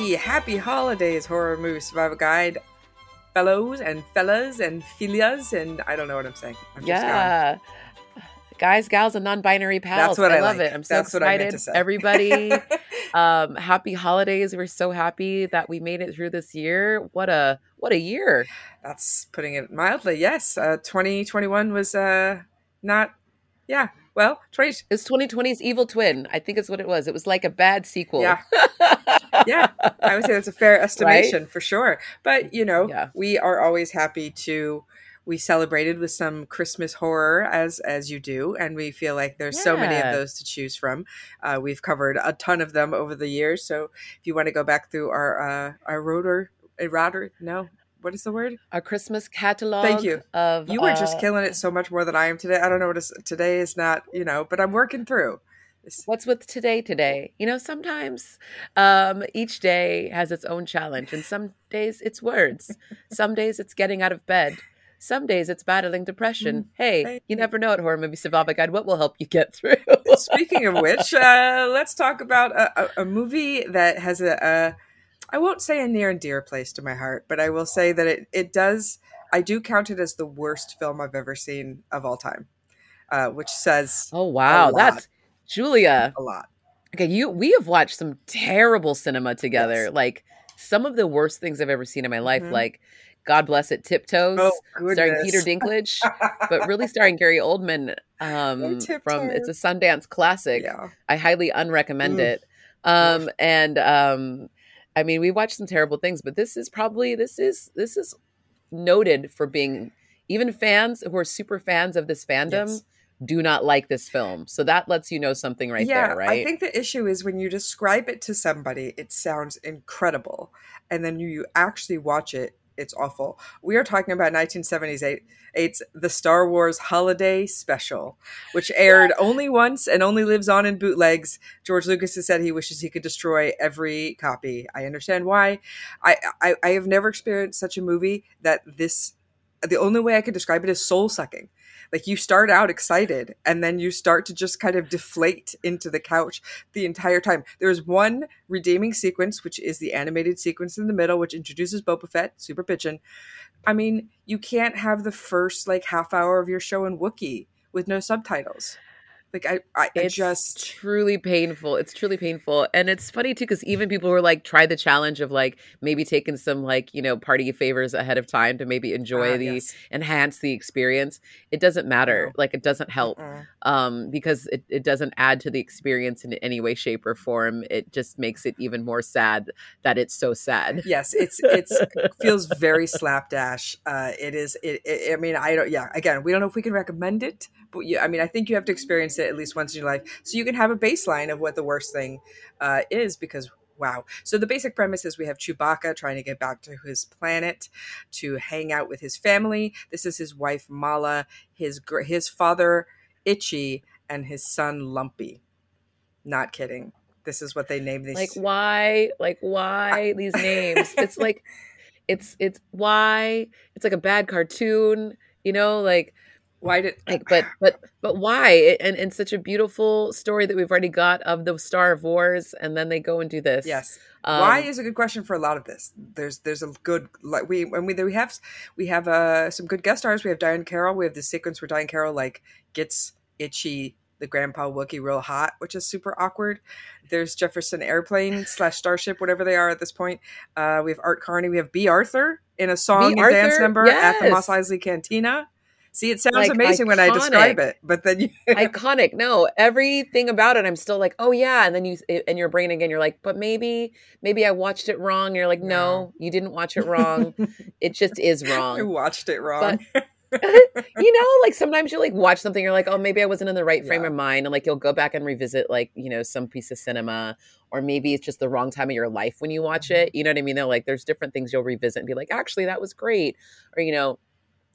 Happy, happy holidays, Horror Movie Survival Guide fellows and fellas and filias and I don't know what I'm saying. I'm yeah. Guys, gals, and non-binary pals. That's what I, I love like. it. I'm so That's excited. Everybody, um, happy holidays. We're so happy that we made it through this year. What a what a year. That's putting it mildly. Yes, uh, 2021 was uh, not. Yeah, well, 20. It's 2020's evil twin. I think it's what it was. It was like a bad sequel. Yeah. yeah, I would say that's a fair estimation right? for sure. But you know, yeah. we are always happy to. We celebrated with some Christmas horror, as as you do, and we feel like there's Yeah. so many of those to choose from. Uh, we've covered a ton of them over the years, so if you want to go back through our uh, our rotor, rotor, no, what is the word? Our Christmas catalog. Thank you. Of You were just uh, killing it so much more than I am today. I don't know what is, today is not, you know, but I'm working through. What's with today today? You know, sometimes um, each day has its own challenge, and some days it's words. Some days it's getting out of bed. Some days it's battling depression. Hey, Hey. you never know at Horror Movie Survival Guide what will help you get through. Speaking of which, uh, let's talk about a, a, a movie that has a, a, I won't say a near and dear place to my heart, but I will say that it, it does, I do count it as the worst film I've ever seen of all time, uh, which says oh wow, that's Julia. a lot. Okay, you we have watched some terrible cinema together. Yes. Like some of the worst things I've ever seen in my life. Mhm. Like God bless it, Tiptoes, Oh, starring. Peter Dinklage, but really starring Gary Oldman. Um, from it's a Sundance classic. Yeah. I highly unrecommend Mm. it. Um, and um, I mean, we watched some terrible things, but this is probably this is this is noted for being even fans who are super fans of this fandom Yes. Do not like this film. So that lets you know something right yeah, there, right? I think the issue is when you describe it to somebody, it sounds incredible, and then you, actually watch it, it's awful. We are talking about 1978. It's the Star Wars Holiday Special, which aired only once and only lives on in bootlegs. George Lucas has said he wishes he could destroy every copy. I understand why. I I, I have never experienced such a movie that this. The only way I could describe it is soul sucking like you start out excited and then you start to just kind of deflate into the couch the entire time. There's one redeeming sequence which is the animated sequence in the middle which introduces boba fett super pitchin i mean you can't have the first like half hour of your show in wookiee with no subtitles like i i, I just truly painful. It's truly painful, and it's funny too because even people who are like try the challenge of like maybe taking some like you know party favors ahead of time to maybe enjoy Ah, the yes. enhance the experience. It doesn't matter. No. Like it doesn't help um, because it, it doesn't add to the experience in any way, shape, or form. It just makes it even more sad that it's so sad. yes it's it's feels very slapdash uh it is it, it i mean i don't yeah again we don't know if we can recommend it but you, i mean i think you have to experience it at least once in your life so you can have a baseline of what the worst thing uh is because wow so the basic premise is we have chewbacca trying to get back to his planet to hang out with his family this is his wife Malla his his father itchy and his son lumpy not kidding this is what they name these like why? Like why these names? It's like it's it's why it's like a bad cartoon. You know, like why did like but but but why and and such a beautiful story that we've already got of the star of wars and then they go and do this Yes. Um, Why is a good question for a lot of this. There's there's a good like we when we we have we have uh some good guest stars. We have Diahann Carroll. We have the sequence where Diahann Carroll like gets itchy the grandpa Wookie real hot, which is super awkward. There's Jefferson Airplane slash Starship, whatever they are at this point. Uh, we have Art Carney. We have Bea Arthur in a song B. and dance Arthur? number at the Yes. Mos Eisley Cantina. See, it sounds Like, amazing when I describe it, but then you iconic no everything about it i'm still like oh yeah and then you in your brain again you're like but maybe maybe i watched it wrong and you're like no, No. you didn't watch it wrong it just is wrong. You watched it wrong. But, you know, like sometimes you like watch something, you're like, oh, maybe I wasn't in the right frame Yeah. of mind, and like you'll go back and revisit like you know some piece of cinema, or maybe it's just the wrong time of your life when you watch Mm-hmm. it. You know what I mean? They're like, there's different things you'll revisit and be like, actually, that was great, or you know.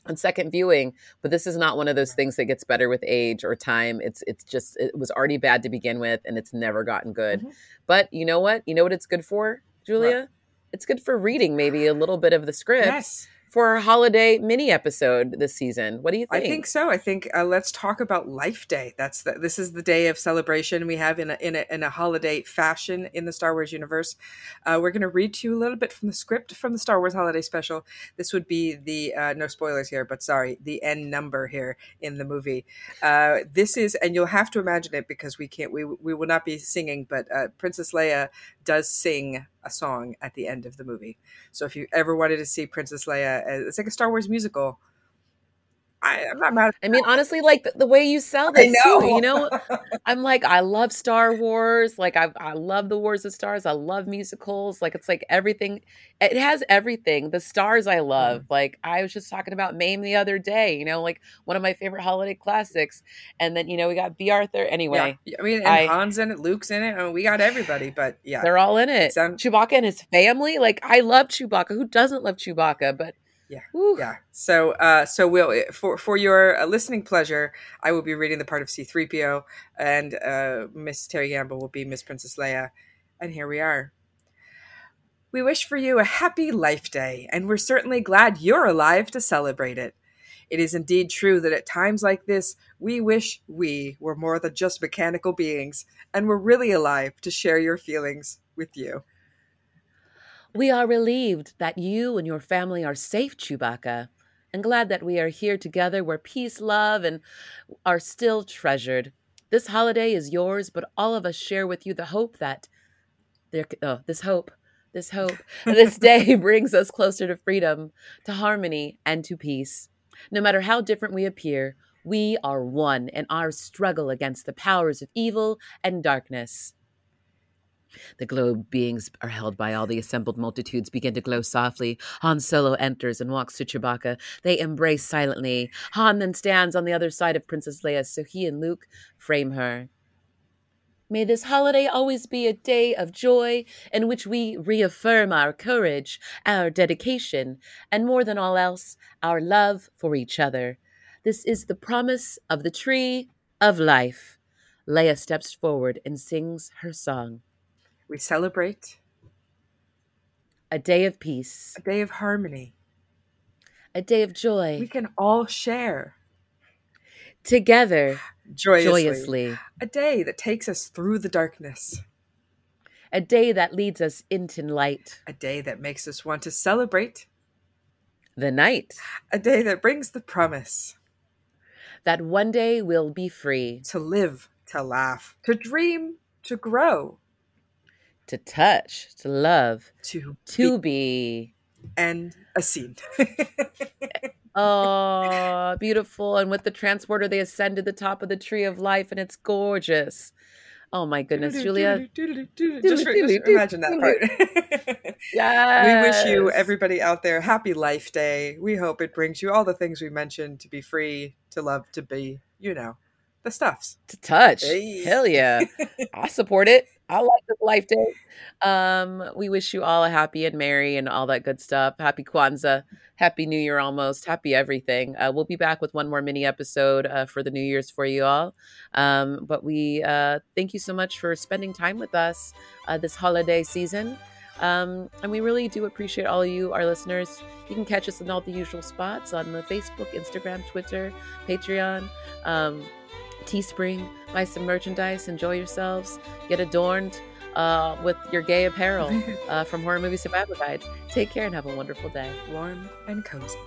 On second viewing, but this is not one of those things that gets better with age or time. It's it's just it was already bad to begin with, and it's never gotten good. Mhm. But you know what? You know what it's good for, Julia? It's good for reading maybe a little bit of the script yes. For our holiday mini episode this season. What do you think? I think so. I think uh, let's talk about Life Day. That's the, this is the day of celebration we have in a, in a, in a holiday fashion in the Star Wars universe. Uh, we're going to read to you a little bit from the script from the Star Wars Holiday Special. This would be the uh, no spoilers here, but sorry, the N number here in the movie. Uh, this is, and you'll have to imagine it because we can't. We we will not be singing, but uh, Princess Leia does sing a song at the end of the movie. So if you ever wanted to see Princess Leia, uh, it's like a Star Wars musical. I, am not mad. I mean, honestly, like the, the way you sell this, know. Too, you know, I'm like, I love Star Wars. Like, I I love the Wars of Stars. I love musicals. Like, it's like everything. It has everything. The stars I love. Mm. Like, I was just talking about Mame the other day. You know, like one of my favorite holiday classics. And then you know we got Bea Arthur. Anyway, yeah. I mean, and I, Han's in it, Luke's in it. I mean, we got everybody. But yeah, they're all in it. Sound- Chewbacca and his family. Like, I love Chewbacca. Who doesn't love Chewbacca? But yeah. Woo. Yeah. So, uh, so we'll eh, for for your uh, listening pleasure, I will be reading the part of C three PO, and uh, Miss Terry Gamble will be Miss Princess Leia, and here we are. We wish for you a happy Life Day, and we're certainly glad you're alive to celebrate it. It is indeed true that at times like this, we wish we were more than just mechanical beings, and were really alive to share your feelings with you. We are relieved that you and your family are safe, Chewbacca, and glad that we are here together where peace, love, and are still treasured. This holiday is yours, but all of us share with you the hope that there, oh, this hope, this hope, this day brings us closer to freedom, to harmony, and to peace. No matter how different we appear, we are one in our struggle against the powers of evil and darkness. The globe beings are held by all the assembled multitudes begin to glow softly. Han Solo enters and walks to Chewbacca. They embrace silently. Han then stands on the other side of Princess Leia, so he and Luke frame her. May this holiday always be a day of joy in which we reaffirm our courage, our dedication, and more than all else, our love for each other. This is the promise of the tree of life. Leia steps forward and sings her song. We celebrate a day of peace, a day of harmony, a day of joy. We can all share together joyously. joyously. A day that takes us through the darkness. A day that leads us into light. A day that makes us want to celebrate the night. A day that brings the promise that one day we'll be free to live, to laugh, to dream, to grow to touch, to love, to to be, be. and a scene. oh, beautiful! And with the transporter, they ascend to the top of the tree of life, and it's gorgeous. Oh my goodness, Julia! Just, imagine that part. yes. We wish you, everybody out there, happy Life Day. We hope it brings you all the things we mentioned to be free, to love, to be, you know, the stuffs. To touch. Hey. Hell yeah. I support it. I like this life day. Um, we wish you all a happy and merry and all that good stuff. Happy Kwanzaa, happy New Year almost, happy everything. Uh, we'll be back with one more mini episode uh, for the New Year's for you all. Um, but we uh, thank you so much for spending time with us uh, this holiday season. Um, and we really do appreciate all of you, our listeners. You can catch us in all the usual spots on the Facebook, Instagram, Twitter, Patreon. Um, Teespring, buy some merchandise, enjoy yourselves, get adorned uh, with your gay apparel uh, from Horror Movie Survival Guide. Take care and have a wonderful day. Warm and cozy.